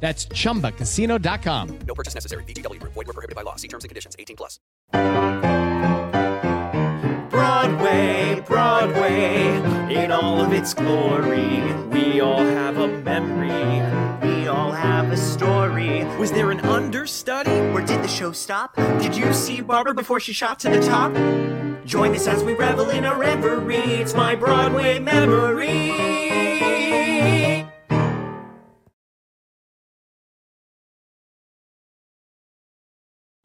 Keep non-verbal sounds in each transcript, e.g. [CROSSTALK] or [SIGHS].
That's chumbacasino.com. No purchase necessary. VGW Group. Void were prohibited by law. See terms and conditions. 18 plus. Broadway, Broadway, in all of its glory. We all have a memory. We all have a story. Was there an understudy? Or did the show stop? Did you see Barbara before she shot to the top? Join us as we revel in our reverie. It's my Broadway memory.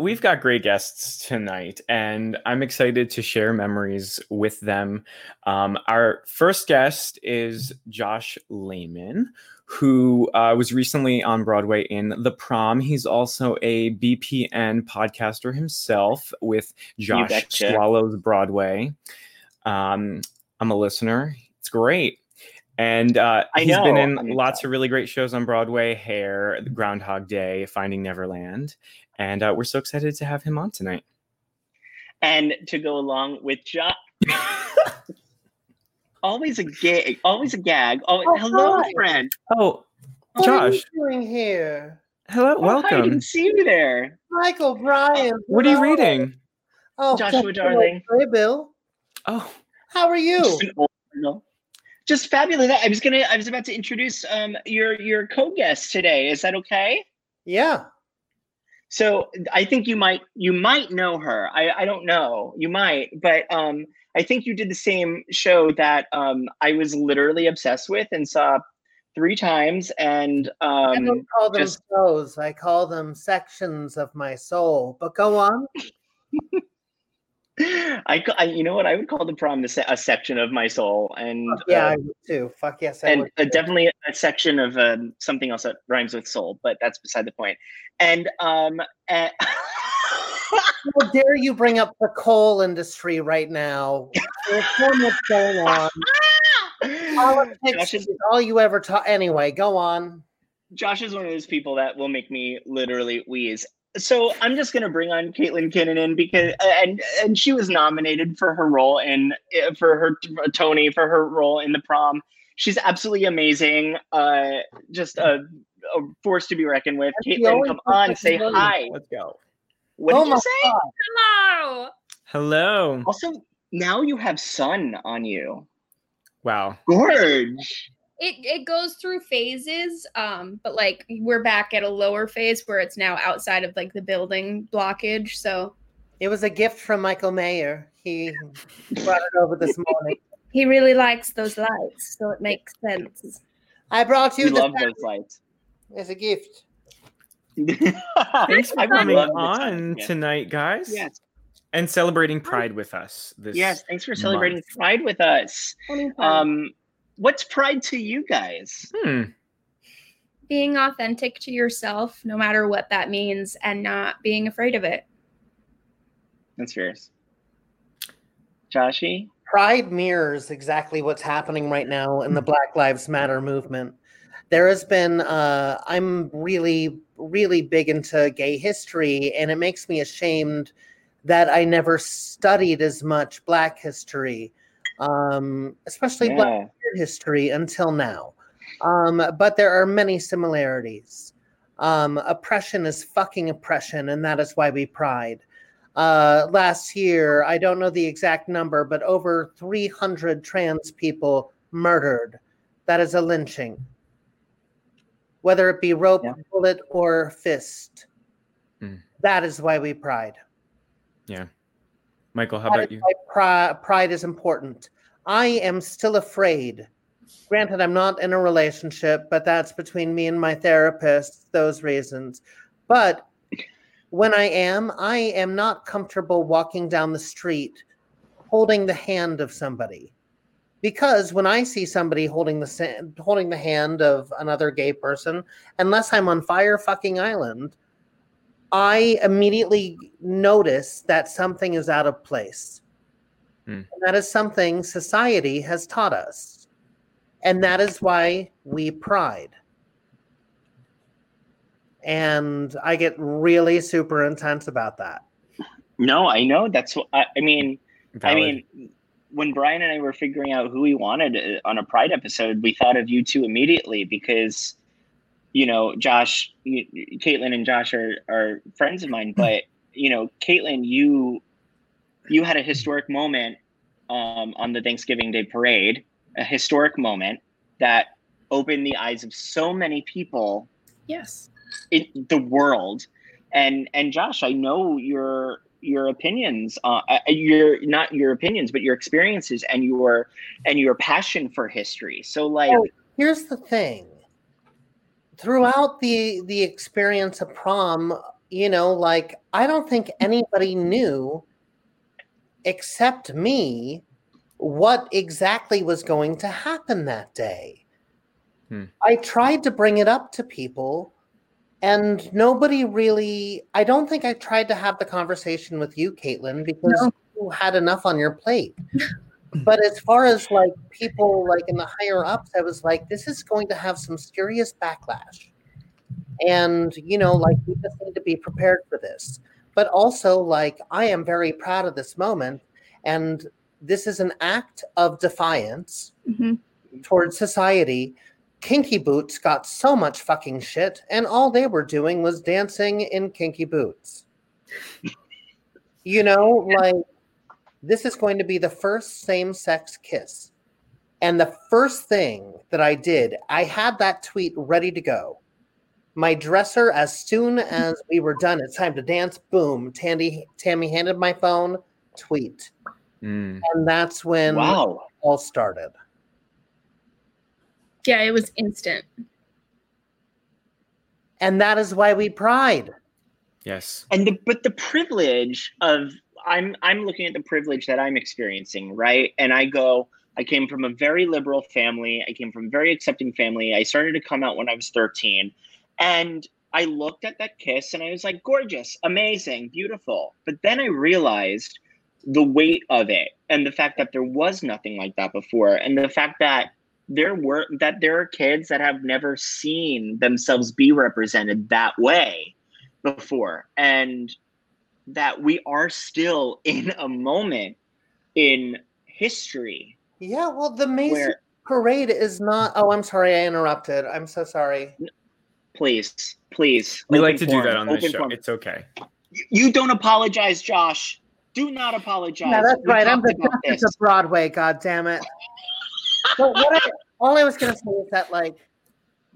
We've got great guests tonight, and I'm excited to share memories with them. Um, our first guest is Josh Lamon, who uh, was recently on Broadway in The Prom. He's also a BPN podcaster himself with Josh. Swallows Broadway. Um, I'm a listener. It's great. And uh, he's been in lots of really great shows on Broadway Hair, Groundhog Day, Finding Neverland. And uh, we're so excited to have him on tonight. And to go along with Josh. [LAUGHS] always a gag. Always a gag. Oh, Oh, hello, hi. friend. Oh, What are Josh. you doing here? Hello, Oh, hi, I welcome. didn't see you there. Michael Brian. What are you reading? Oh, Joshua Darling. Hey, Bill. Oh, How are you? Just an old. Just fabulous. I was gonna. I was about to introduce um your your co-guest today. Is that okay? Yeah. So I think you might you might know her. I I don't know. You might, but um I think you did the same show that um I was literally obsessed with and saw three times and I um don't call them just shows. I call them sections of my soul. But go on. [LAUGHS] [LAUGHS] I, I you know what I would call the prom the se- a section of my soul and Yeah, uh, I would too. Fuck yes, I and would. uh, definitely a section of um, something else that rhymes with soul, but that's beside the point. And um, [LAUGHS] How dare you bring up the coal industry right now? There's so much going on. Politics is all you ever talk. Anyway, go on. Josh is one of those people that will make me literally wheeze. So I'm just gonna bring on Caitlin Kinnunen because and and she was nominated for her role in eh, for her Tony for her role in the prom. She's absolutely amazing. Uh, just a, a force to be reckoned with. And she Caitlin, come on, say in. hi. let's go. What oh did you say? God. Hello. Hello. Also, now you have sun on you. Wow. Gorge. It it goes through phases, um, but like we're back at a lower phase where it's now outside of like the building blockage. So It was a gift from Michael Mayer. He [LAUGHS] brought it over this morning. He really likes those lights, so it makes sense. I brought you We the love fan those lights. as a gift. Thanks [LAUGHS] for coming on tonight, guys. Yes. And celebrating Pride with us. This Yes, thanks for celebrating month. Pride with us. Um, what's Pride to you guys? Hmm. Being authentic to yourself, no matter what that means, and not being afraid of it. That's fierce. Joshy? Pride mirrors exactly what's happening right now in the Black Lives Matter movement. There has been, uh, I'm really, really big into gay history, and it makes me ashamed that I never studied as much Black history, um, especially Yeah. Black history until now. Um, but there are many similarities. Um, oppression is fucking oppression, and that is why we pride. Uh, last year, I don't know the exact number, but over 300 trans people murdered. That is a lynching. Whether it be rope, bullet, or fist. Mm. That is why we pride. Yeah. Michael, how about you? why pride is important. I am still afraid. Granted, I'm not in a relationship, but that's between me and my therapist, those reasons. But when I am, I am not comfortable walking down the street holding the hand of somebody. Because when I see somebody holding the holding the hand of another gay person, unless I'm on fire fucking island, I immediately notice that something is out of place. Hmm. And that is something society has taught us. And that is why we pride. And I get really super intense about that. No, I know. That's what I, I mean. I mean, when Brian and I were figuring out who we wanted uh, on a Pride episode, we thought of you two immediately because, you know, Josh, you, Caitlin, and Josh are are friends of mine. But you know, Caitlin, you you had a historic moment um, on the Thanksgiving Day parade, a historic moment that opened the eyes of so many people Yes. in the world and and josh i know your your opinions uh uh, your not your opinions but your experiences and your and your passion for history so like Oh, here's the thing. Throughout the the experience of prom, you know, like I don't think anybody knew except me what exactly was going to happen that day. Hmm. I tried to bring it up to people and nobody really I don't think I tried to have the conversation with you, Caitlin, because you had enough on your plate. But as far as like people like in the higher ups, I was like, this is going to have some serious backlash. And you know, like we just need to be prepared for this. But also, like, I am very proud of this moment. And this is an act of defiance mm-hmm. towards society. Kinky Boots got so much fucking shit, and all they were doing was dancing in kinky boots. You know, like this is going to be the first same sex kiss. And the first thing that I did, I had that tweet ready to go. My dresser, as soon as we were done, it's time to dance. Boom. Tandy, Tammy handed my phone, tweet. Mm. And that's when Wow. it all started. Yeah, it was instant. And that is why we pride. Yes. and the but the privilege of i'm i'm looking at the privilege that i'm experiencing right? And i go i came from a very liberal family. I came from a very accepting family. I started to come out when i was 13 and i looked at that kiss and i was like gorgeous amazing beautiful. But then i realized the weight of it and the fact that there was nothing like that before and the fact that there were that there are kids that have never seen themselves be represented that way before. And that we are still in a moment in history Yeah, well, the Macy's Where- parade is not. Oh, I'm sorry, I interrupted. I'm so sorry. please please We like to do that on this open show. forum. It's okay. you don't apologize josh do not apologize Yeah, that's We right. I'm the about justice of Broadway. God damn it. but what I, all I was gonna say is that like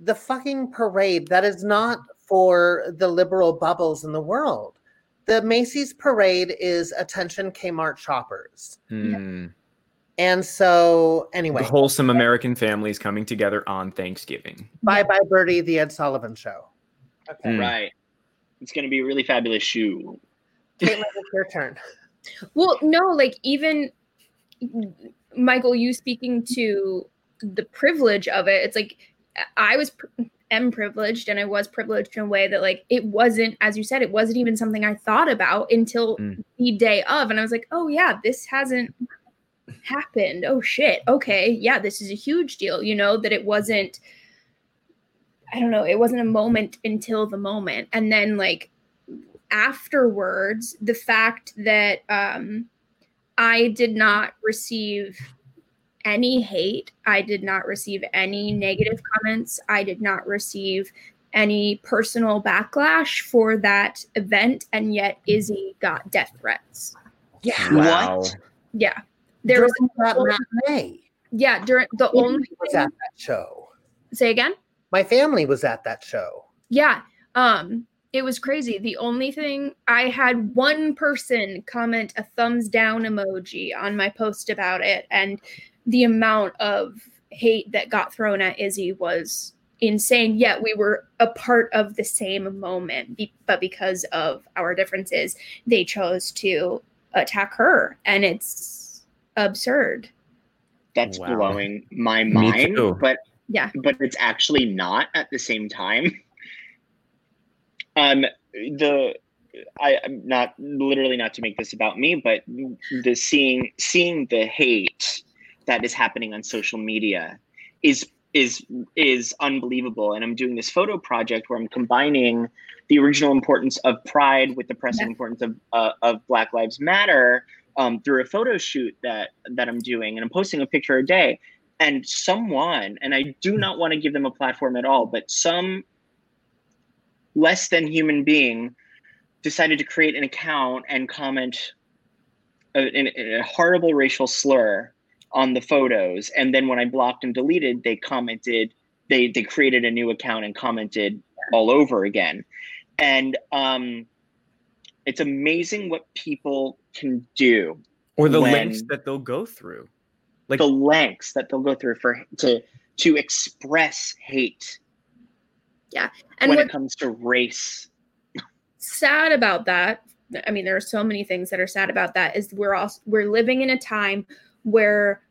the fucking parade that is not for the liberal bubbles in the world. The Macy's parade is attention Kmart shoppers. Hmm. And so, anyway, The wholesome American families coming together on Thanksgiving. bye bye, Birdie, the Ed Sullivan Show. Okay, Mm. Right. It's going to be a really fabulous shoe. Caitlin, [LAUGHS] it's your turn. Well, no, like even Michael, you speaking to the privilege of it, it's like I was pr- am privileged and I was privileged in a way that like it wasn't, as you said, it wasn't even something I thought about until Mm. the day of. And I was like, oh yeah, this hasn't happened. Oh shit. Okay. Yeah, this is a huge deal, you know, that it wasn't I don't know, it wasn't a moment until the moment. And then like afterwards, the fact that um I did not receive any hate. I did not receive any negative comments. I did not receive any personal backlash for that event. And yet Izzy got death threats. Yeah. Wow. Yeah. There was that matinee. yeah, during the My only family was at that show. say again? My family was at that show. Yeah. Um it was crazy. The only thing I had one person comment a thumbs down emoji on my post about it and the amount of hate that got thrown at Izzy was insane. Yet we were a part of the same moment, but because of our differences, they chose to attack her and it's absurd. That's Wow. blowing my mind. But Yeah. but it's actually not at the same time. [LAUGHS] Um, the I, I'm not literally not to make this about me, but the seeing seeing the hate that is happening on social media is is is unbelievable. And I'm doing this photo project where I'm combining the original importance of pride with the pressing Yeah. importance of uh, of Black Lives Matter um, through a photo shoot that that I'm doing, and I'm posting a picture a day. And someone, and I do not want to give them a platform at all, but some less than human being decided to create an account and comment a, a, a horrible racial slur on the photos. And then when I blocked and deleted, they commented, they they created a new account and commented all over again. And um, it's amazing what people can do Or the lengths that they'll go through. Like the lengths that they'll go through for to to express hate Yeah. And when what it comes to race. sad about that i mean there are so many things that are sad about that is we're all we're living in a time where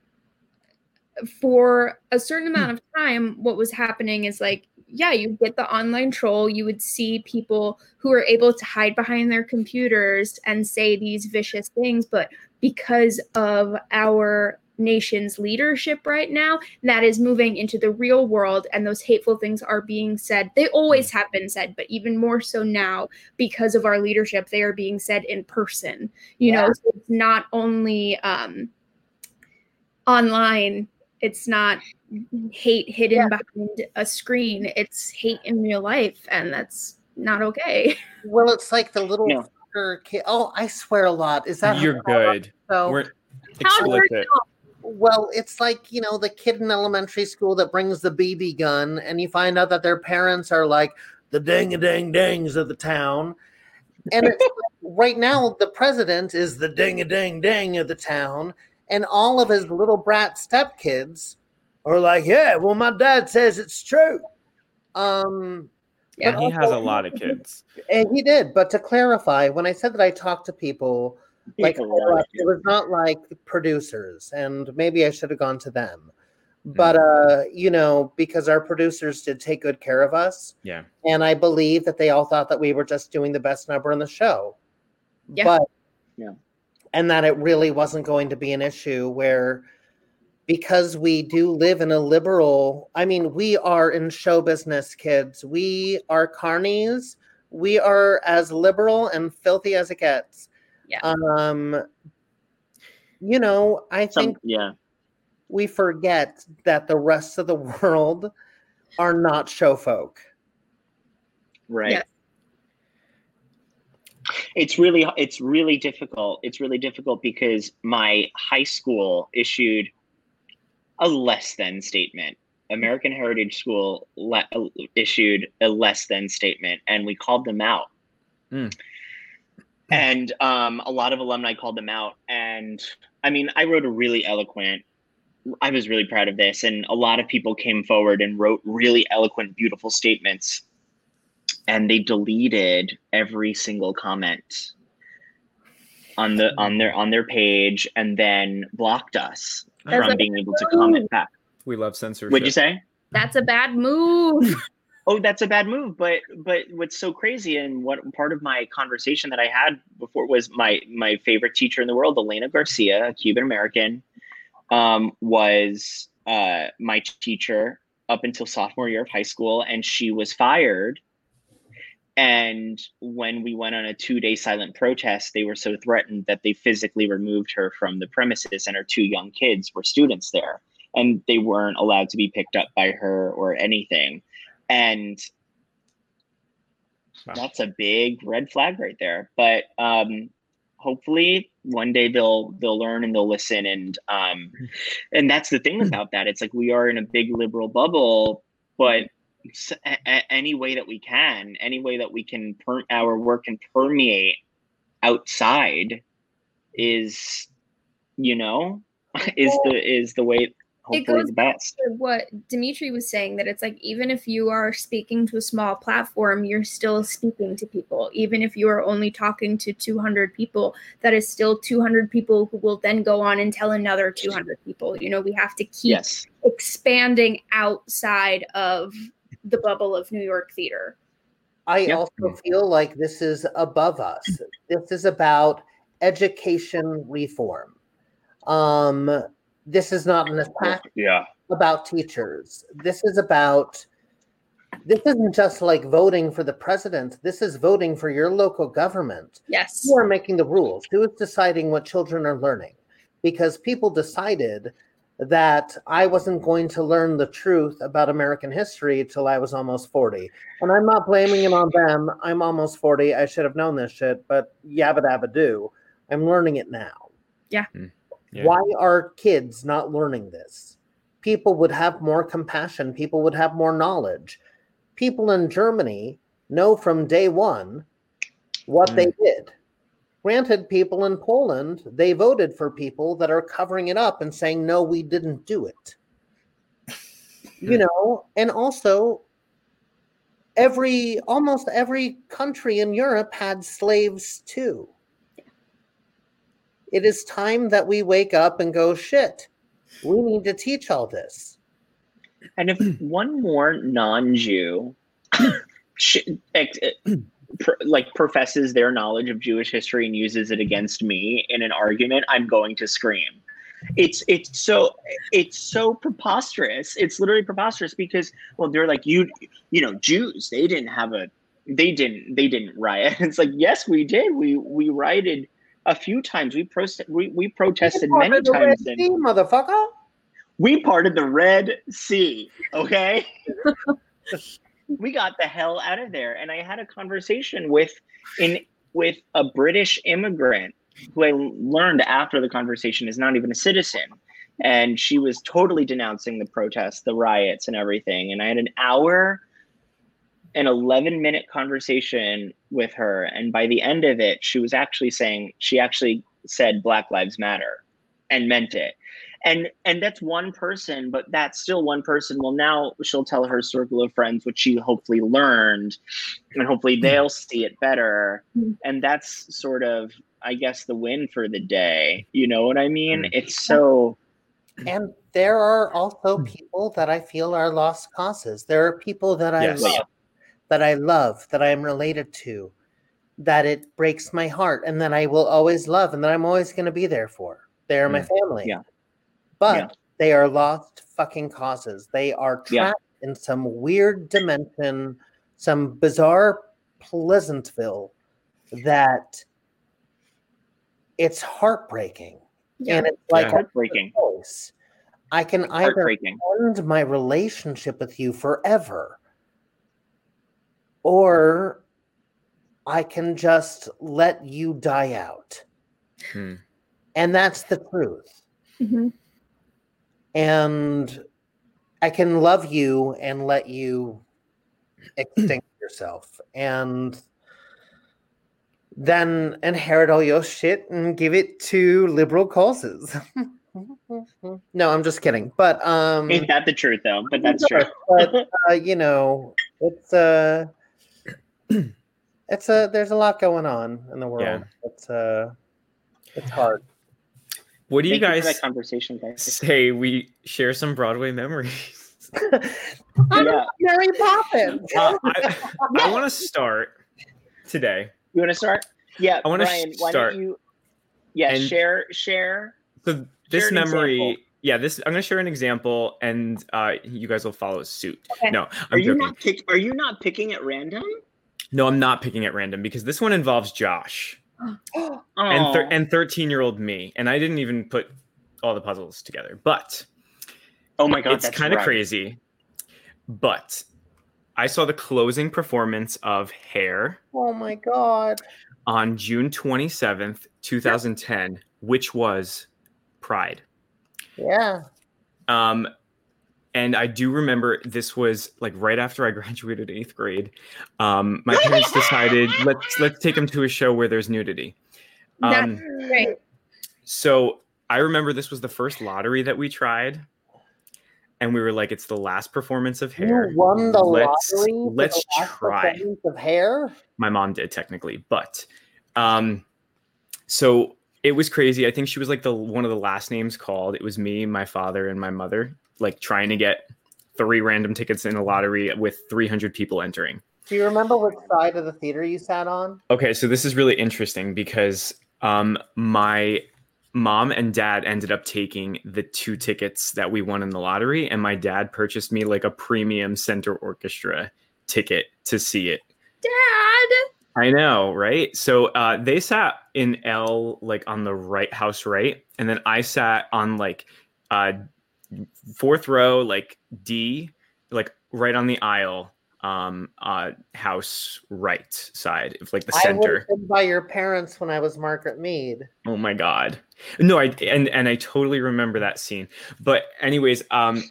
for a certain amount of time what was happening is like yeah you get the online troll you would see people who are able to hide behind their computers and say these vicious things but because of our nation's leadership right now that is moving into the real world and those hateful things are being said. They always have been said but even more so now because of our leadership they are being said in person. You know so it's not only um online it's not hate hidden behind a screen it's hate in real life and that's not okay [LAUGHS] Well, it's like the little Yeah. fucker kid. Oh, I swear a lot. Is that you're good. So, We're explicit. well, it's like you know the kid in elementary school that brings the BB gun, and you find out that their parents are like the ding a ding dings of the town, and it's [LAUGHS] like, right now the president is the ding a ding ding of the town, and all of his little brat stepkids are like, yeah, well, my dad says it's true. Um, Yeah. but He has a lot of kids. and he did. But to clarify, when I said that I talked to people, like People love it was not like producers, and maybe I should have gone to them. But uh, you know, because our producers did take good care of us, Yeah. and I believe that they all thought that we were just doing the best number on the show. Yeah. But Yeah. And that it really wasn't going to be an issue where because we do live in a liberal i mean we are in show business kids we are carnies we are as liberal and filthy as it gets Yeah. um you know i Some, think yeah. we forget that the rest of the [LAUGHS] world are not show folk Right. Yeah. It's really it's really difficult. It's really difficult because my high school issued a less than statement. American Heritage School le- issued a less than statement, and we called them out. Mm. And um, a lot of alumni called them out, and I mean, I wrote a really eloquent. I was really proud of this, and a lot of people came forward and wrote really eloquent, beautiful statements. And they deleted every single comment on the on their on their page, and then blocked us That's from being able to move. comment back. We love censorship. What'd you say? That's a bad move. [LAUGHS] oh that's a bad move but but what's so crazy and what part of my conversation that i had before was my my favorite teacher in the world elena garcia a cuban american um, was uh, my teacher up until sophomore year of high school and she was fired and when we went on a two day silent protest they were so threatened that they physically removed her from the premises and her two young kids were students there. And they weren't allowed to be picked up by her or anything. And that's a big red flag right there. But um hopefully one day they'll they'll learn and they'll listen. And um and that's the thing about that. It's like we are in a big liberal bubble but s- a- a- any way that we can any way that we can per- our work can permeate outside is you know [LAUGHS] is the is the way it hopefully goes the back best to what Dimitri was saying that it's like even if you are speaking to a small platform, you're still speaking to people. Even if you are only talking to 200 people, that is still 200 people who will then go on and tell another 200 people. You know, we have to keep yes expanding outside of the bubble of New York theater. I also feel like this is above us. This is about education reform. Um, this is not an attack yeah about teachers. This is about this isn't just like voting for the president. This is voting for your local government. Yes. Who are making the rules? Who is deciding what children are learning? Because people decided that I wasn't going to learn the truth about American history till I was almost 40. And I'm not blaming it on them. I'm almost 40. I should have known this shit, but yabba dabba do. I'm learning it now. Yeah. Hmm. Yeah. Why are kids not learning this? People would have more compassion, people would have more knowledge. People in Germany know from day one what they hmm. did. Granted, people in Poland, they voted for people that are covering it up and saying, no, we didn't do it. [LAUGHS] You know, and also every almost every country in Europe had slaves too. It is time that we wake up and go, shit, we need to teach all this. And if one more [COUGHS] ex- eh, [CLEARS THROAT] pr- like professes their knowledge of Jewish history and uses it against me in an argument, I'm going to scream. It's it's so it's so preposterous. It's literally preposterous because well, they're like you you know Jews. They didn't have a they didn't they didn't riot. [LAUGHS] It's like yes, we did. We we rioted a few times. We protested we, we protested many Part of times. and- motherfucker. we parted the Red Sea, okay? [LAUGHS] we got the hell out of there. And I had a conversation with in with a British immigrant who I learned after the conversation is not even a citizen. And she was totally denouncing the protests, the riots, and everything. And I had an hour an 11 minute conversation with her. And by the end of it, she was actually saying, she actually said Black Lives Matter and meant it and and that's one person but that's still one person well now she'll tell her circle of friends what she hopefully learned and hopefully hmm. they'll see it better hmm. and that's sort of i guess the win for the day you know what i mean hmm. it's so And there are also people that I feel are lost causes. There are people that I Yes. love, that I love, that I am related to, that it breaks my heart, and that I will always love, and that I'm always going to be there for. They are my family. Yeah. But Yeah. they are lost fucking causes. They are Yeah. trapped in some weird dimension, some bizarre Pleasantville that it's heartbreaking. And it's like Yeah. Heartbreaking. a choice. I can either end my relationship with you forever, or I can just let you die out. Hmm. And that's the truth. Mhm. And I can love you and let you extinct [CLEARS THROAT] yourself. And then inherit all your shit and give it to liberal causes. [LAUGHS] no, I'm just kidding. But um Ain't that the truth though? But that's true. [LAUGHS] but [LAUGHS] uh, you know, it's uh [CLEARS THROAT] it's a there's a lot going on in the world. Yeah. It's uh it's hard. What do you Thank for guys that conversation, guys? say we share some Broadway memories? [LAUGHS] Yeah. Mary Poppins. Uh, I, I want to start today. You want to start? Yeah, I wanna Brian. Why start. don't you? Yeah, And- share share. So this Share memory, example. yeah, this I'm gonna share an example, and uh, you guys will follow suit. Okay. No, Are I'm you joking. not pick? Are you not picking at random? No, I'm not picking at random because this one involves Josh Oh, and thir- and 13 year old me, and I didn't even put all the puzzles together. But oh my god, it's kind of right. crazy. But I saw the closing performance of Hair Oh my god. on June 27th, 2010, which was Pride. Yeah. Um, and I do remember this was like right after I [LAUGHS] graduated eighth grade. Um, my [LAUGHS] parents decided let's let's take him to a show where there's nudity. That's Um, great. so I remember this was the first lottery that we tried, and we were like, it's the last performance of Hair. You won the let's, lottery. Let's the try. of hair. My mom did technically, but um, so it was crazy. I think she was like the one of the last names called. It was me, my father, and my mother, like trying to get three random tickets in a lottery with 300 people entering. Do you remember which side of the theater you sat on? Okay, so this is really interesting because um, my mom and dad ended up taking the two tickets that we won in the lottery, and my dad purchased me like a premium center orchestra ticket to see it. Dad. I know, right? So uh, they sat in L, like on the right house, right, and then I sat on like uh, fourth row, like D, like right on the aisle, um, uh, house right side, like the I center. been by your parents when I was Margaret Mead. Oh my god. No, I and and I totally remember that scene. But anyways, um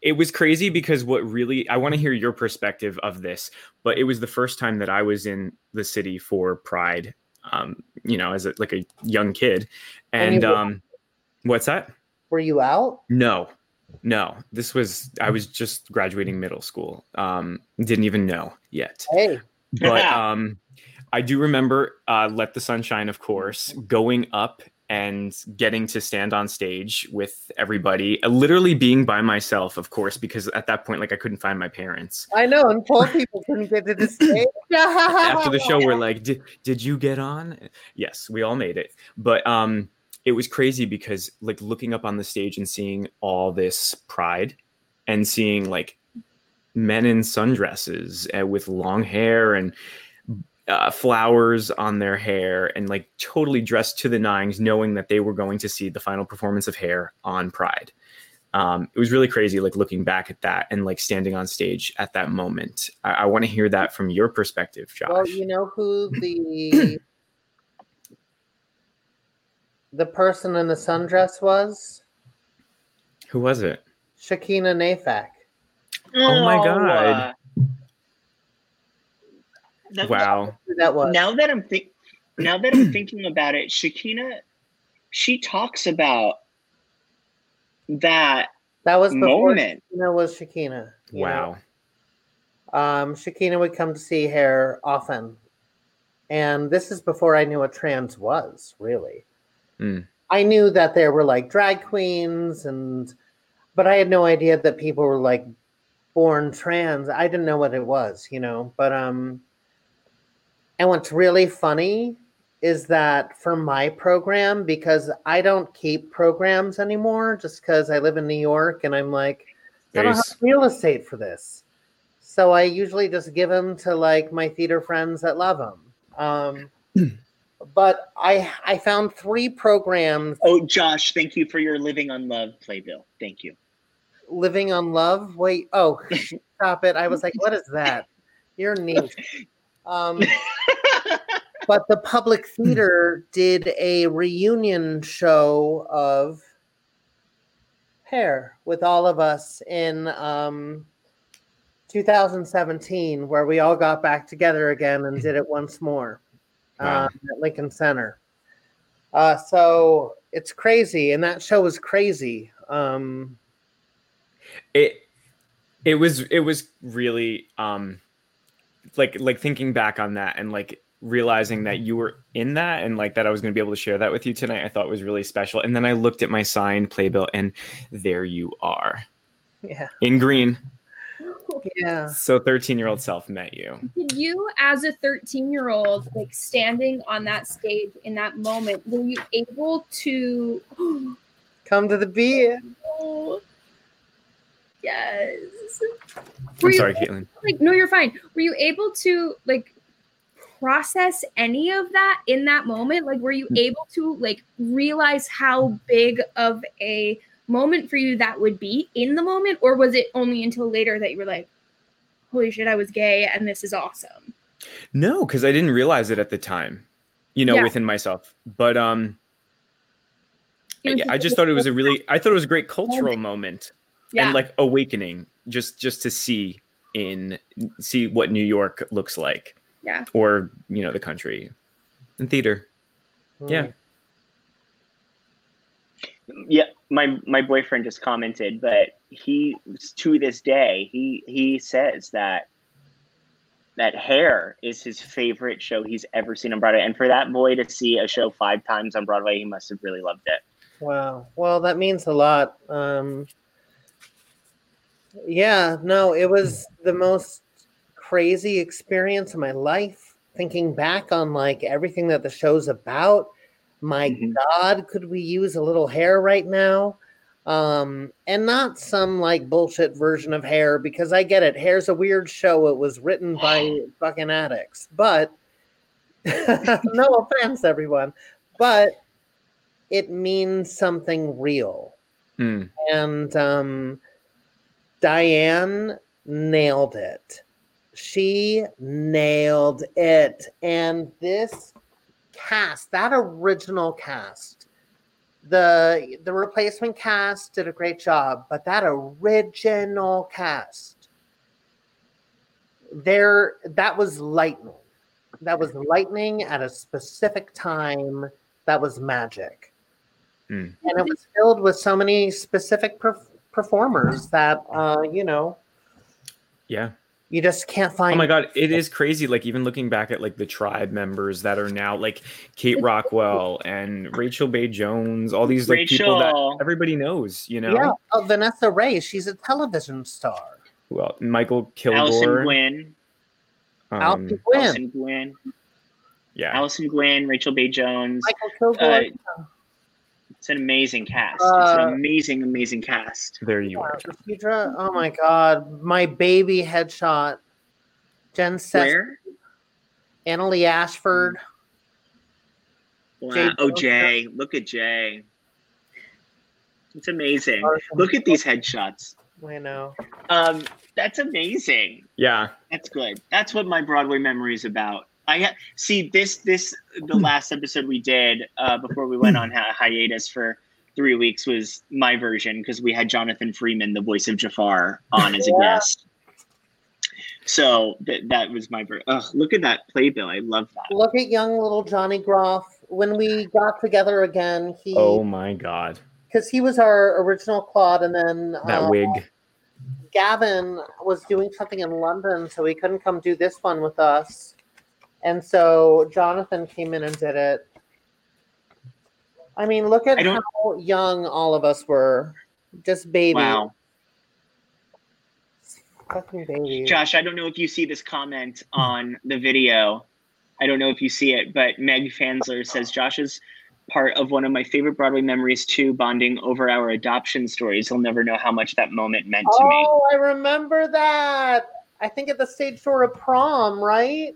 it was crazy because what really I want to hear your perspective of this, but it was the first time that I was in the city for Pride um you know as a, like a young kid. And And um what's that? Were you out? No. No. This was I was just graduating middle school. Um didn't even know yet Hey. but [LAUGHS] um i do remember uh let the sun shine of course going up and getting to stand on stage with everybody uh, literally being by myself of course because at that point like i couldn't find my parents I know, and poor people couldn't get to the stage. [CLEARS THROAT] after the show we're like did, did you get on yes we all made it but um it was crazy because like looking up on the stage and seeing all this pride and seeing like men in sundresses uh, with long hair and uh, flowers on their hair and like totally dressed to the nines knowing that they were going to see the final performance of hair on pride. Um, it was really crazy like looking back at that and like standing on stage at that moment. I, I want to hear that from your perspective josh. Well, you know who the [CLEARS THROAT] the person in the sundress was? who was it Shakina Nayfack. Oh my uh, God. that- wow Who that was? Now that I'm think, now that I'm thinking about it, Shakina, she talks about that That was before moment. Shakina was Shakina. you know? wow Um, Shakina would come to see her often. And this is before I knew what trans was, really. Mm. I knew that there were like drag queens and but I had no idea that people were like born trans. I didn't know what it was, you know. But um and what's really funny is that for my program, because I don't keep programs anymore just because I live in New York and I'm like, I don't have real estate for this. So I usually just give them to like my theater friends that love them. Um, [CLEARS THROAT] but I I found three programs Oh, Josh, thank you for your living on love playbill. Thank you. living on love. Wait, oh, [LAUGHS] stop it! I was like, what is that? You're neat. Um, [LAUGHS] but the public theater did a reunion show of hair with all of us in um, 2017 where we all got back together again and did it once more uh, at Lincoln Center. Uh, so it's crazy, and that show was crazy. Um, it it was it was really um like like thinking back on that and like realizing that you were in that and like that I was going to be able to share that with you tonight I thought was really special. And then I looked at my signed playbill and there you are. Yeah, in green yeah. so 13 year old self met you Did you, as a 13 year old, like standing on that stage in that moment, were you able to? [GASPS] Come to the beat. [GASPS] Oh, yes. I'm sorry able- Caitlin Like, no, you're fine. Were you able to like process any of that in that moment? Like, were you Hmm. able to like realize how big of a moment for you that would be in the moment, or was it only until later that you were like, "Holy shit, I was gay, and this is awesome." no cuz I didn't realize it at the time you know Yeah. within myself but um I, I just thought it was a really I thought it was a great cultural moment Yeah. and like awakening just just to see in see what New York looks like Yeah. or you know the country and theater yeah yeah my my boyfriend just commented but he to this day he he says that that hair is his favorite show he's ever seen on broadway and for that boy to see a show five times on broadway he must have really loved it Wow. Well, that means a lot. Um, yeah, no, it was the most crazy experience of my life. Thinking back on like everything that the show's about. My God, could we use a little hair right now? Um, and not some like bullshit version of hair because I get it. Hair's a weird show. It was written by [SIGHS] fucking addicts, but [LAUGHS] no offense, everyone. But it means something real. Hmm. And um, Diane nailed it. She nailed it. And this cast, that original cast, the the replacement cast did a great job, but that original cast, there that was lightning. That was lightning at a specific time. That was magic Hmm. and it was filled with so many specific perf- performers that uh, you know yeah you just can't find. Oh my god, it is crazy. Like even looking back at like the tribe members that are now like Kate [LAUGHS] Rockwell and Rachel Bay Jones, all these like people that everybody knows, you know. Yeah, oh, Vanessa Ray, she's a television star. Well, Michael Allison Kilgore. Guinn. um, Allison Guinn. Allison Guinn. Yeah. Allison Guinn, Rachel Bay Jones. Michael Kilgore. Uh, it's an amazing cast. it's Uh, an amazing, amazing cast. There you are. Deidre, oh my god, my baby headshot. Jen Seth, Where? Annaleigh Ashford. Wow. Jay Oh, Jay. Look at Jay. It's amazing. Look at these headshots. I know. Um, that's amazing. Yeah. That's good. That's what my Broadway memory is about. I ha- see this this the last episode we did uh, before we went on hi- hiatus for three weeks was my version because we had Jonathan Freeman, the voice of Jafar, on as a Yeah. guest. So th- that was my ver- Ugh, look at that playbill. I love that. Look at young little Johnny Groff. When we got together again, he Oh my god. because he was our original Claude, and then That uh, wig. Gavin was doing something in London, so he couldn't come do this one with us. And so Jonathan came in and did it. I mean, look at how young all of us were. Just babies. Wow. Fucking babies. Josh, I don't know if you see this comment on the video. I don't know if you see it, but Meg Fansler says Josh is part of one of my favorite Broadway memories too, bonding over our adoption stories. He'll never know how much that moment meant to me. Oh, I remember that. I think at the stage door of prom, right?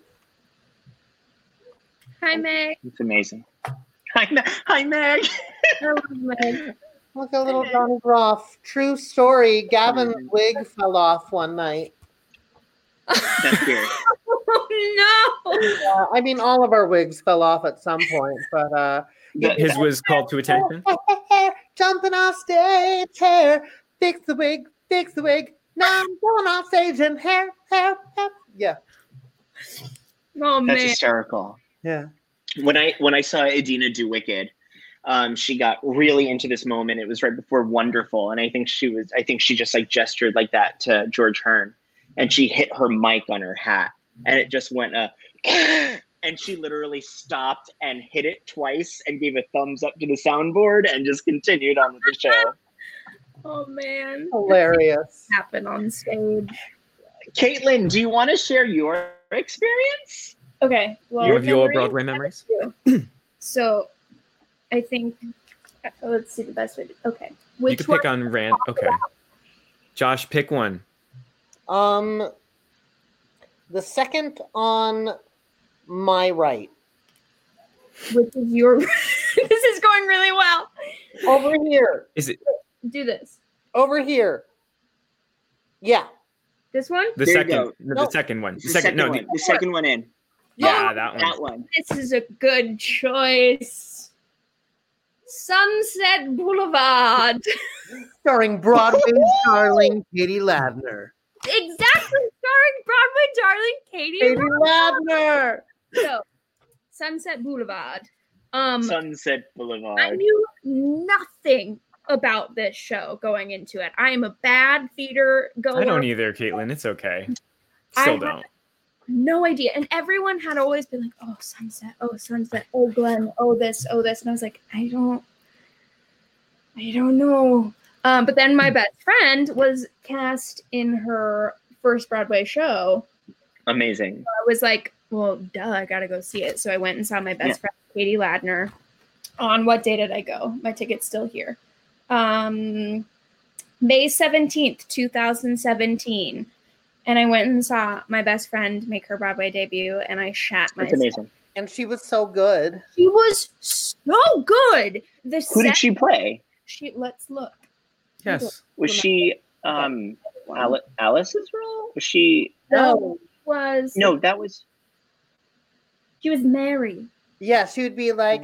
Hi, Meg. It's amazing. Hi, Me- Hi Meg. Hello, Meg. [LAUGHS] Look at little Johnny Groff. True story. Gavin's wig fell off one night. That's weird. Oh [LAUGHS] no! Yeah, I mean, all of our wigs fell off at some point, but uh, His was called to attention. [LAUGHS] jumping off stage, hair, fix the wig, fix the wig. Now I'm going off stage and hair, hair, hair. Yeah, Oh That's man. hysterical. Yeah. when I when I saw Idina do Wicked, um, she got really into this moment. It was right before Wonderful, and I think she was. I think she just like gestured like that to George Hearn, and she hit her mic on her hat, and it just went a. [LAUGHS] and she literally stopped and hit it twice and gave a thumbs up to the soundboard and just continued on with the show. [LAUGHS] Oh man. Hilarious. Happen on stage. Caitlin, do you want to share your experience? Okay. Well, Your, your memory- Broadway memories? [CLEARS THROAT] So, I think uh, let's see the best way. To, okay. you Which could one? pick on Rand. Okay. Josh, pick one. Um, the second on my right. Which is your? [LAUGHS] this is going really well. Over here. Is it Do this. Over here. Yeah. This one. the There second? no, No. The second one. The, The second. second No. one. The, The second one in. Yeah, that one. That one. This is a good choice. Sunset Boulevard. [LAUGHS] Starring Broadway's [LAUGHS] darling Katie Ladner. exactly. Starring Broadway darling Katie. Katie Ladner. Ladner. So, Sunset Boulevard. Um, Sunset Boulevard. I knew nothing about this show going into it. I am a bad theater goer. I don't either, Caitlin. It's okay. I Still had- don't. No idea. And everyone had always been like, oh, sunset, oh, sunset, oh, Glenn, oh, this, oh, this. And I was like, I don't, I don't know. Um, but then my Hmm. best friend was cast in her first Broadway show. Amazing. I was like, well, duh, I gotta go see it. So I went and saw my best Yeah. friend, Katie Ladner. On what day did I go? My ticket's still here. Um, May 17th, 2017. And I went and saw my best friend make her Broadway debut, and I shat That's myself. amazing. And she was so good. She was so good. The Who did she play? She let's look. Yes. Was she um Ali- Alice's role? Was she No, was No, that was she was Mary. Yeah, she would be like,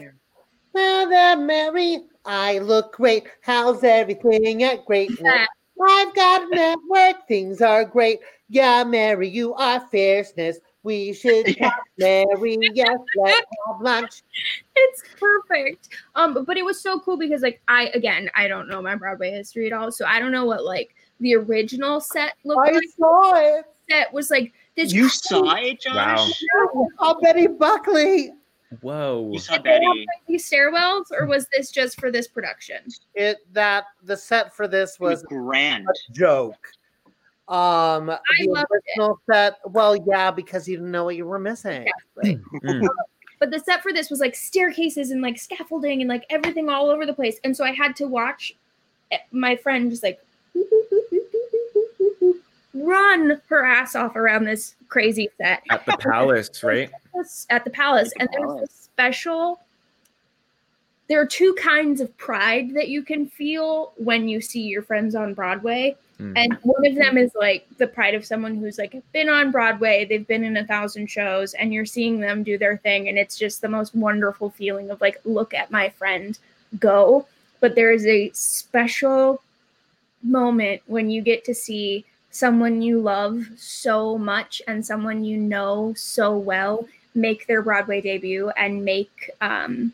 Well, there, Mary, I look great. How's everything at Great Neck? I've got a network. Things are great. Yeah, Mary, you are fierceness. We should [LAUGHS] have Mary. Yes, let's have lunch. It's perfect. Um, but it was so cool because like I again I don't know my Broadway history at all, so I don't know what like the original set looked I like. saw it. Set was like this. You crazy- saw it, Josh? Wow. Oh, Betty Buckley. Whoa. You saw Did they have Betty. these stairwells, or was this just for this production? It that the set for this was was grand. a joke. Um, the loved it. set. Well, yeah, because you didn't know what you were missing. [LAUGHS] Mm. But the set for this was like staircases and like scaffolding and like everything all over the place, and so I had to watch eh, my friend just like run her ass off around this crazy set. At the palace, [LAUGHS] right? At the palace and there's a special there are two kinds of pride that you can feel when you see your friends on broadway Mm. and one of them is like the pride of someone who's like been on broadway they've been in a thousand shows and you're seeing them do their thing and it's just the most wonderful feeling of like look at my friend go but there is a special moment when you get to see someone you love so much and someone you know so well make their Broadway debut and make um,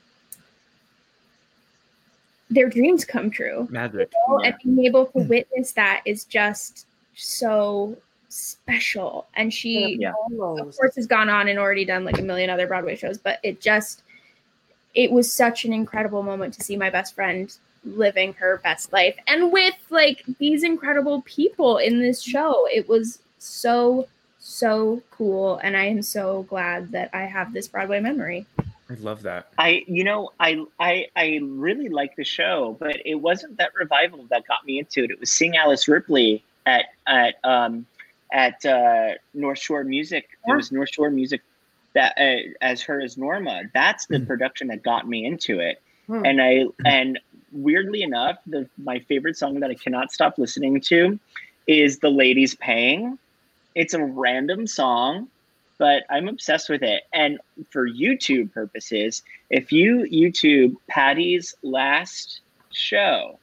their dreams come true. Magic. You know? And being able to witness that is just so special. And she, Yeah. of course, has gone on and already done like a million other Broadway shows, but it just, it was such an incredible moment to see my best friend living her best life and with like these incredible people in this show. It was so, so cool. And I am so glad that I have this Broadway memory. I love that. I, you know, I, I, I really like the show, but it wasn't that revival that got me into it. It was seeing Alice Ripley at at um, at uh, North Shore Music. It was North Shore Music that uh, as her as Norma. That's the production that got me into it. Hmm. And I and weirdly enough, the my favorite song that I cannot stop listening to is "The Lady's Paying." It's a random song but I'm obsessed with it. And for YouTube purposes, if you YouTube Patty's last show,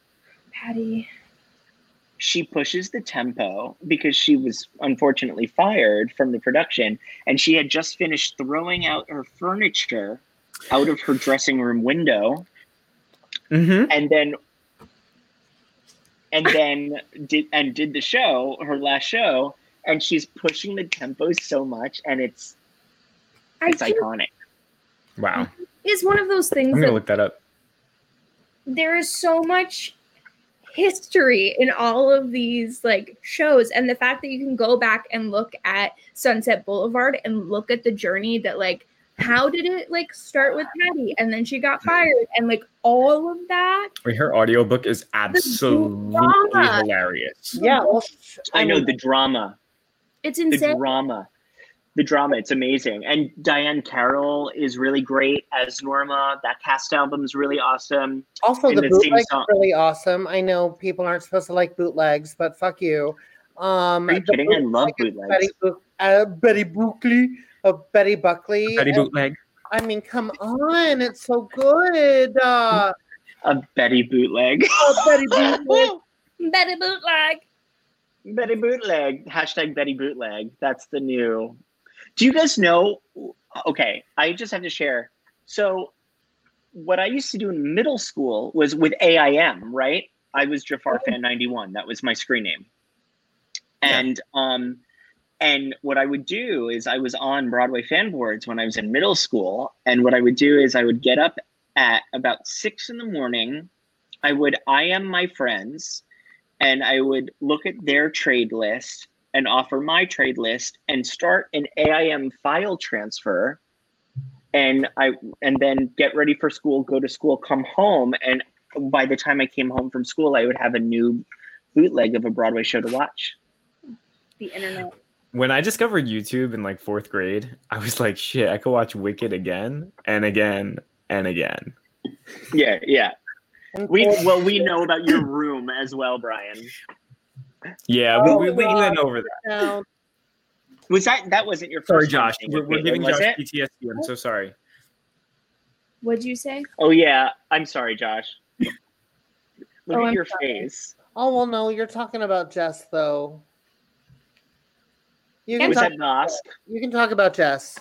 Patty. she pushes the tempo because she was unfortunately fired from the production and she had just finished throwing out her furniture out of her dressing room window Mm-hmm. and then and then did and did the show her last show and she's pushing the tempo so much and it's it's think iconic Wow. it's one of those things I'm gonna look that up. there is so much history in all of these like shows and the fact that you can go back and look at sunset boulevard and look at the journey that like how did it like start with patty and then she got fired and like all of that Wait, her audiobook is absolutely hilarious. Yeah, well, i know the drama it's insane. the insane drama the drama it's amazing and diahann carroll is really great as norma that cast album is really awesome Also, And the the same bootleg's really awesome. I know people aren't supposed to like bootlegs, but fuck you. Um, Are you the kidding? I love bootleg is bootlegs. Betty, Bu- uh, Betty Buckley, uh, Betty Buckley. Betty bootleg. I mean, come on, it's so good. Uh, a betty bootleg [LAUGHS] oh, Betty Buckley. [LAUGHS] better bootleg Betty Bootleg. Hashtag Betty Bootleg. That's the new. Do you guys know? Okay, I just have to share. So, what I used to do in middle school was with AIM, right? I was Jafar Fan 91. That was my screen name. And um and what I would do is I was on Broadway fan boards when I was in middle school. And what I would do is I would get up at about six in the morning. I would I am my friends and I would look at their trade list and offer my trade list and start an AIM file transfer and I and then get ready for school, go to school, come home and by the time I came home from school I would have a new bootleg of a Broadway show to watch. the internet When I discovered YouTube in like fourth grade, I was like, shit, I could watch Wicked again and again and again. Yeah, yeah. We well we know about your room as well, Brian. Yeah, Oh, we, we, we oh, went over that. Now, Was that that wasn't your Sorry, Josh. We're, we're giving was Josh it? PTSD. I'm so sorry. what'd you say Oh yeah, I'm sorry, Josh. [LAUGHS] Look Oh, at I'm your sorry. face. oh well, no, you're talking about Jess though. You can Was talk. that Vosk? You can talk about Jess.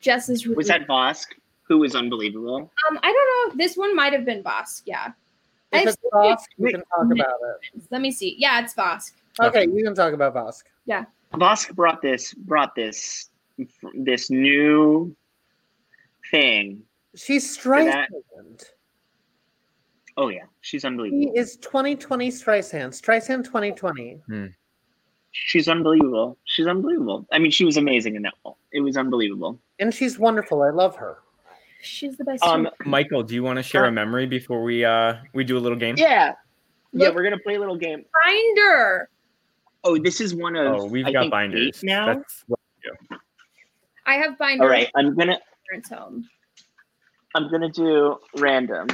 jess is really Was that Vosk? Who was unbelievable? um i don't know this one might have been vosk yeah If it's Vosk, you can talk about it. let me see yeah it's vosk Okay, you can talk about Vosk. Yeah. Vosk brought this brought this this new thing. She's For Streisand. Oh yeah, she's She unbelievable. is 2020 Streisand. Streisand 2020. She's unbelievable. She's unbelievable. I mean, she was amazing in that role. It was unbelievable. And she's wonderful. I love her. she's the best Um, Michael, do you want to share a memory before we uh we do a little game? yeah, yeah. We're gonna play a little game. finder Oh, this is one of. Oh, we've I got think, binders. eight now. That's what i have binder All right, I'm gonna parents home I'm gonna do random.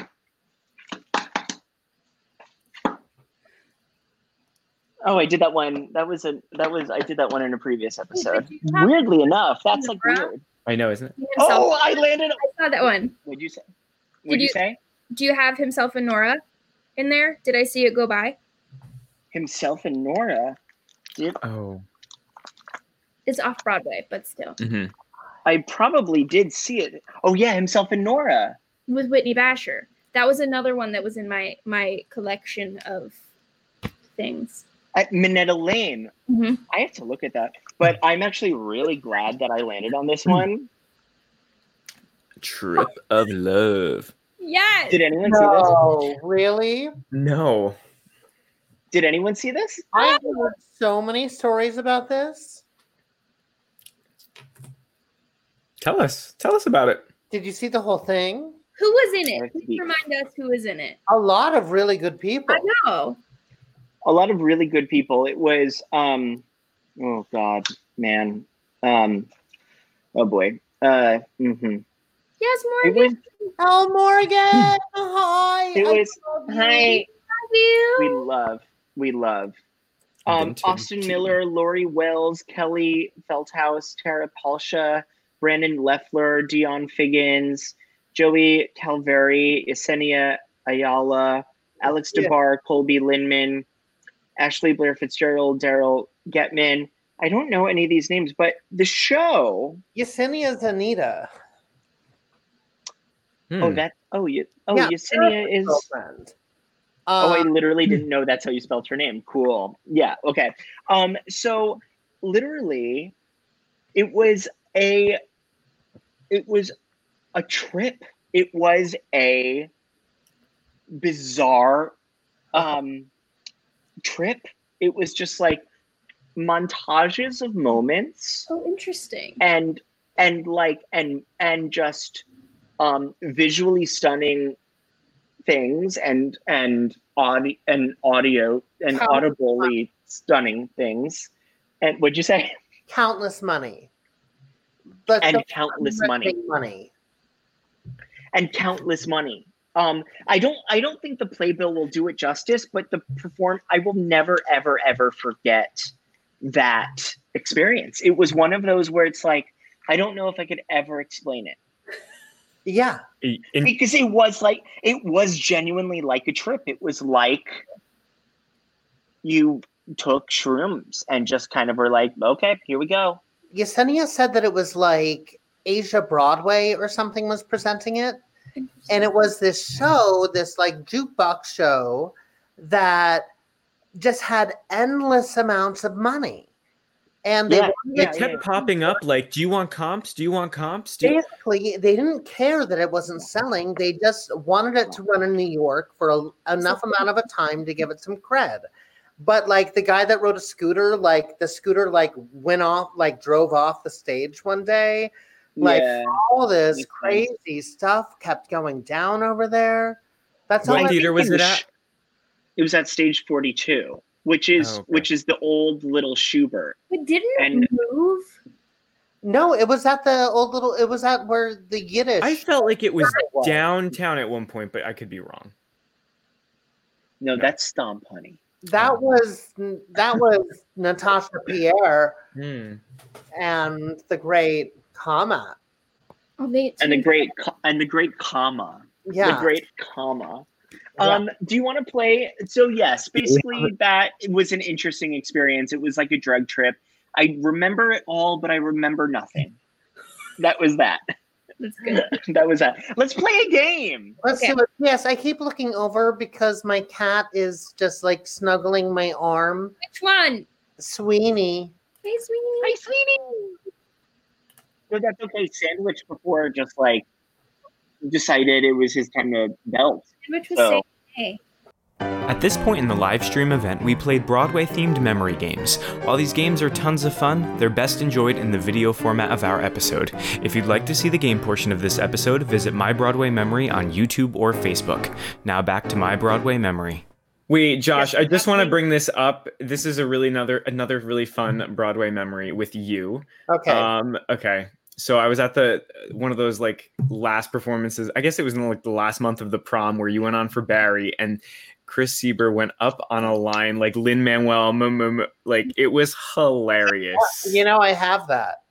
Oh, I did that one. That was a that was I did that one in a previous episode. did you have- Weirdly enough, that's like Brown? weird. I know, isn't it? Himself- Oh, I landed. i saw that one What'd you say? What'd you, you- say? do you have himself and nora in there did i see it go by Himself and Nora. Did Oh. it's off broadway but still hmm I probably did see it? Oh yeah, himself and Nora. with whitney bashor that was another one that was in my my collection of things At Minetta Lane. Mhm. I have to look at that. But I'm actually really glad that I landed on Hmm. this one. Trip of love. yes Did anyone see this? No, really? No. Did anyone see this? I've heard so many stories about this. Tell us. Tell us about it. Did you see the whole thing? who was in it Please remind us who was in it A lot of really good people. i know a lot of really good people. It was um oh god, man. Um oh boy. Uh mhm. yes morgan was Oh, Morgan! Hi! it was hi. love you We love we love um Austin. Miller, Laurie Wells, Kelly Felthous, Tara Palsha, Brandon Leffler, Dionne Figgins, Joey Calveri, Yesenia Ayala, Alex Yeah. DeBar, Colby Lindeman, Ashley Blair Fitzgerald, Daryl Getman. I don't know any of these names, but the show, Yesenia's Anita. Hmm. Oh, that. Oh, you. Oh, Yeah, Yesenia is. girlfriend. oh, I Uh, literally didn't [CLEARS THROAT] know that's how you spelled her name. Cool. Yeah. Okay. Um. So, literally, it was a. It was a trip. It was a bizarre um trip. It was just like montages of moments Oh, interesting. and and like and and just um visually stunning things and and audio and audio and How- audibly stunning things and what'd you say countless money. But and countless money money. and countless money um i don't i don't think the playbill will do it justice but the perform i will never ever ever forget that experience it was one of those where it's like i don't know if i could ever explain it Yeah. In- because it was like it was genuinely like a trip it was like you took shrooms and just kind of were like okay here we go Yesenia said that it was like Asia Broadway or something was presenting it. And it was this show, this like jukebox show that just had endless amounts of money. And they Yeah, wanted it to- kept popping up like, "Do you want comps? Do you want comps?" Do basically they didn't care that it wasn't selling. They just wanted it to run in New York for a, enough amount of a time to give it some cred. But like the guy that rode a scooter, like the scooter like went off, like drove off the stage one day. Like Yeah. all this Makes crazy stuff kept going down over there. That's all What theater was it it was- at? it was at stage 42 which is Oh, okay. which is the old little shubert But didn't And- it move? No, it was at the old little. It was at where the Yiddish. I felt like it was Right, downtown at one point, but I could be wrong. no that's stomp honey that was that was [LAUGHS] Natasha Pierre Hmm. and the great Comet. Oh, they and the great and the great comet Yeah. the great comet Yeah. um do you want to play so yes basically that was an interesting experience it was like a drug trip i remember it all but i remember nothing that was that That's good. [LAUGHS] that was that let's play a game Let's Okay. do it. Yes, I keep looking over because my cat is just like snuggling my arm. Which one? Sweeney. Hey, sweetie. Hi, sweetie. No, that's okay. Sandwich before just like decided it was his time to belt. Which was So- saying, hey. At this point in the live stream event, we played Broadway themed memory games. While these games are tons of fun, they're best enjoyed in the video format of our episode. If you'd like to see the game portion of this episode, visit My Broadway Memory on YouTube or Facebook. Now back to My Broadway Memory. Wait, Josh, I just want to bring this up. This is a really another another really fun Broadway memory with you. Okay. Um, okay. So I was at the one of those like last performances. I guess it was in like the last month of the prom where you went on for Barry and Chris Sieber went up on a line like Lin Manuel. Like it was hilarious. you know, I have that.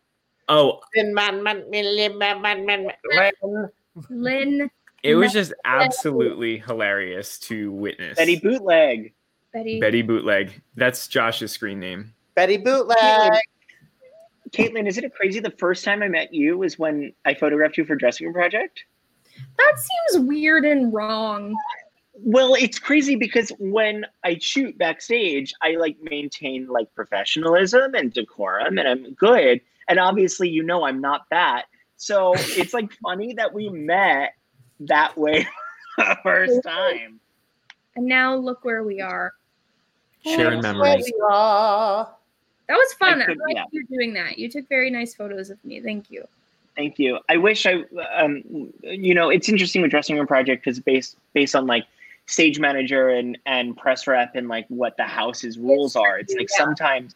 Oh, Lin- man- man- man- man- man- man- Lin- it was just absolutely hilarious to witness. Betty bootleg. Betty. Betty Bootleg. That's Josh's screen name. Betty Bootleg. Caitlin, isn't it crazy? The first time I met you was when I photographed you for Dressing Room Project. That seems weird and wrong. Well, it's crazy because when I shoot backstage, I like maintain like professionalism and decorum and I'm good. And obviously, you know, I'm not that. So it's like funny that we met that way [LAUGHS] the first time. And now look where we are. Sharing Where memories. We are. That was fun. I, could- like yeah. you doing that. You took very nice photos of me. Thank you. Thank you. I wish I, um, you know, it's interesting with dressing room project because based based on like stage manager and and press rep and like what the house's rules are. It's like yeah. sometimes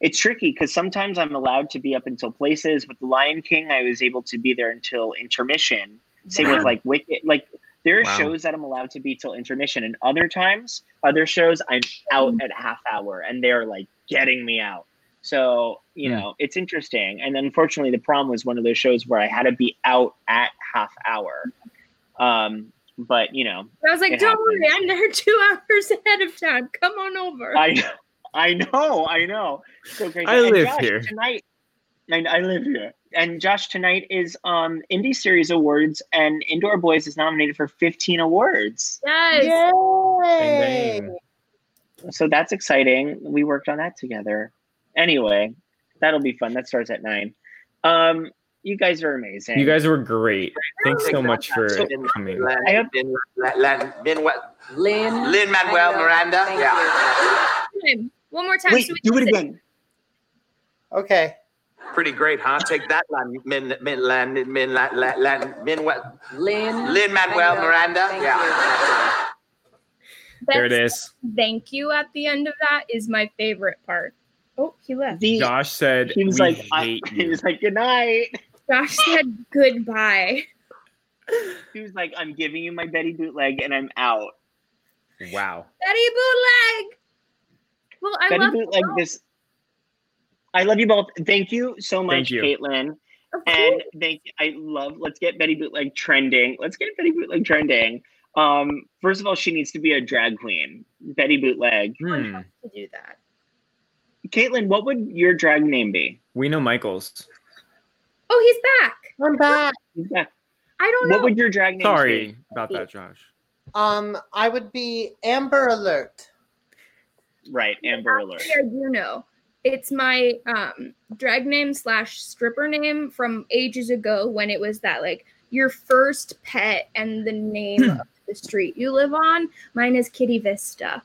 it's tricky because sometimes I'm allowed to be up until places. With the Lion King, I was able to be there until intermission. Same with like Wicked. Like there are Wow. shows that I'm allowed to be till intermission, and other times, other shows I'm out at half hour, and they're like getting me out. So you Hmm. know it's interesting. And unfortunately, the prom was one of those shows where I had to be out at half hour. Um, but you know, I was like, don't happens. worry, I'm there [LAUGHS] two hours ahead of time. Come on over. I know. I know, I know. So crazy. I And live Josh, here. tonight. I, I live here. And Josh, tonight is um Indie Series Awards, and Indoor Boys is nominated for 15 awards. Yes. So that's exciting. We worked on that together. Anyway, that'll be fun. That starts at nine. Um, you guys are amazing. You guys were great. Thanks so much for coming. I have Lin, Lin, Lin, Lin Manuel Miranda. Yeah. One more time. Wait, so do it again. Okay. Pretty great, huh? Take that, Lan, Min, Min? Lin. Lin Manuel Miranda. Yeah. There it is. Thank you at the end of that is my favorite part. Oh, he left. Josh said he was "We like, I- hate [LAUGHS] he was like, good night. Josh said goodbye. [LAUGHS] He was like, I'm giving you my Betty bootleg and I'm out. Wow. Betty bootleg. Well, I Betty love bootleg this. I love you both. Thank you so much, Thank you. Caitlin. And thank you. I love let's get Betty Bootleg trending. Let's get Betty Bootleg trending. Um, first of all, she needs to be a drag queen. Betty Bootleg. Hmm. to do that. Caitlin, what would your drag name be? We know Michaels. Oh, he's back. I'm back. He's back. I don't know. What would your drag name be? Sorry be? about that, Josh. Um, I would be Amber Alert. Right, Amber Alert. Actually, I do know. It's my um drag name slash stripper name from ages ago when it was that like your first pet and the name [CLEARS THROAT] of the street you live on. Mine is Kitty Vista.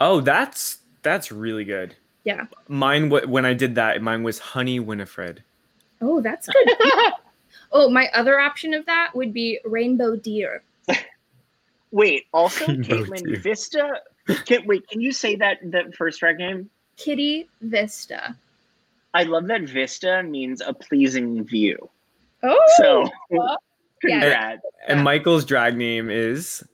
Oh, that's that's really good. Yeah. Mine wa- when I did that, mine was Honey Winifred. Oh, that's good. [LAUGHS] oh, my other option of that would be Rainbow Deer. [LAUGHS] Wait, also [LAUGHS] Rainbow Caitlin Deer. Vista. Can wait, can you say that that first drag name? Kitty Vista. I love that Vista means a pleasing view. Oh, So well, yeah. Congrats. And Michael's drag name is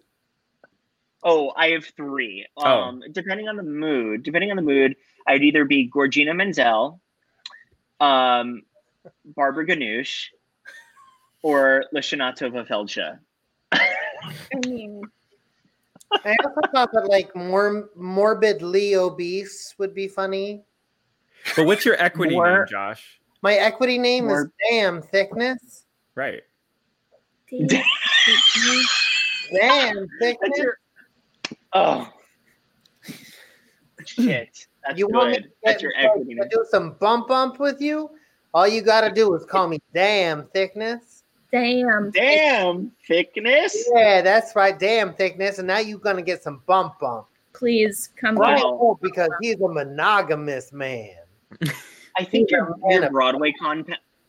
Oh, I have three. Oh. Um, depending on the mood, depending on the mood, I'd either be Gorgina Menzel, um, Barbara Ganoush, or Lashanatova Feldsha. I mean, I also thought that like more morbidly obese would be funny. But what's your equity More- name, Josh? My equity name is Damn Thickness. Right. Damn [LAUGHS] Thickness. That's your. Oh. Shit. That's you want me to get your to equity. do some bump bump with you? All you gotta do is call me Damn Thickness. damn. Damn thickness. Yeah, that's right, Damn Thickness. And now you're gonna get some bump bump. Please come Wow. back. Oh, because he's a monogamous man. I think your, Yeah, your Broadway con.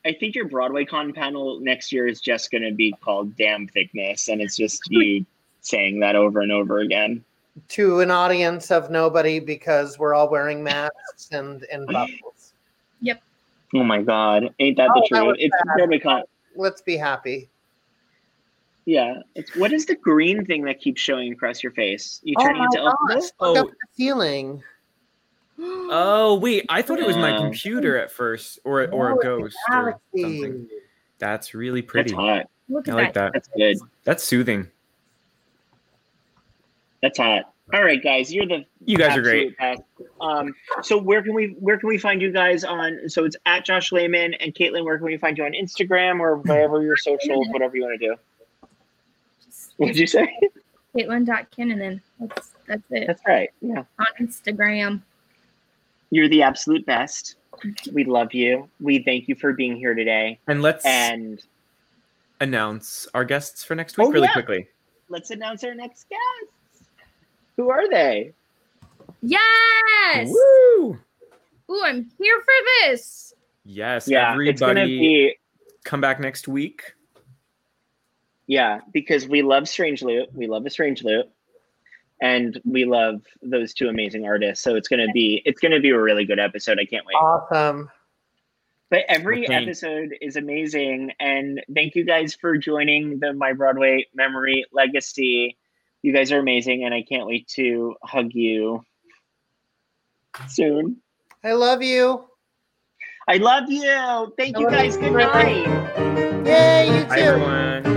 Pa- I think your Broadway con panel next year is just going to be called "Damn Thickness," and it's just you saying that over and over again. To an audience of nobody because we're all wearing masks and, and [LAUGHS] bubbles. Yep. Oh my God, ain't that Oh, the truth? was It's bad. Broadway con. Let's be happy. Yeah, it's what is the green thing that keeps showing across your face? You Oh turning into gosh, Elphaba? look Oh. up the ceiling. Oh wait, I thought it was my Oh. computer at first, or or a ghost or something. That's really That's pretty. hot. Look I like that. That's good. That's soothing. That's hot. All right, guys, you're the You guys are great. best. Um, so where can we where can we find you guys on? So it's at Josh Lamon and Caitlin. Where can we find you on Instagram or wherever your socials, [LAUGHS] whatever you want to do? What'd you say? Caitlin.Kinnunen. That's that's it. That's right. Yeah, On Instagram. You're the absolute best. We love you. We thank you for being here today. And let's And announce our guests for next week Oh, really yeah. quickly. let's announce our next guests. Who are they? Yes. Woo! Ooh, I'm here for this. Yes, Yeah, it's gonna everybody be come back next week. Yeah, because we love Strange Loop. We love a Strange Loop. And we love those two amazing artists. So it's gonna be it's gonna be a really good episode. I can't wait. Awesome. But every Okay. episode is amazing. And thank you guys for joining the My Broadway Memory Legacy. You guys are amazing, and I can't wait to hug you soon. I love you. I love you. Thank you guys. Good night. Yay, you too. Bye everyone.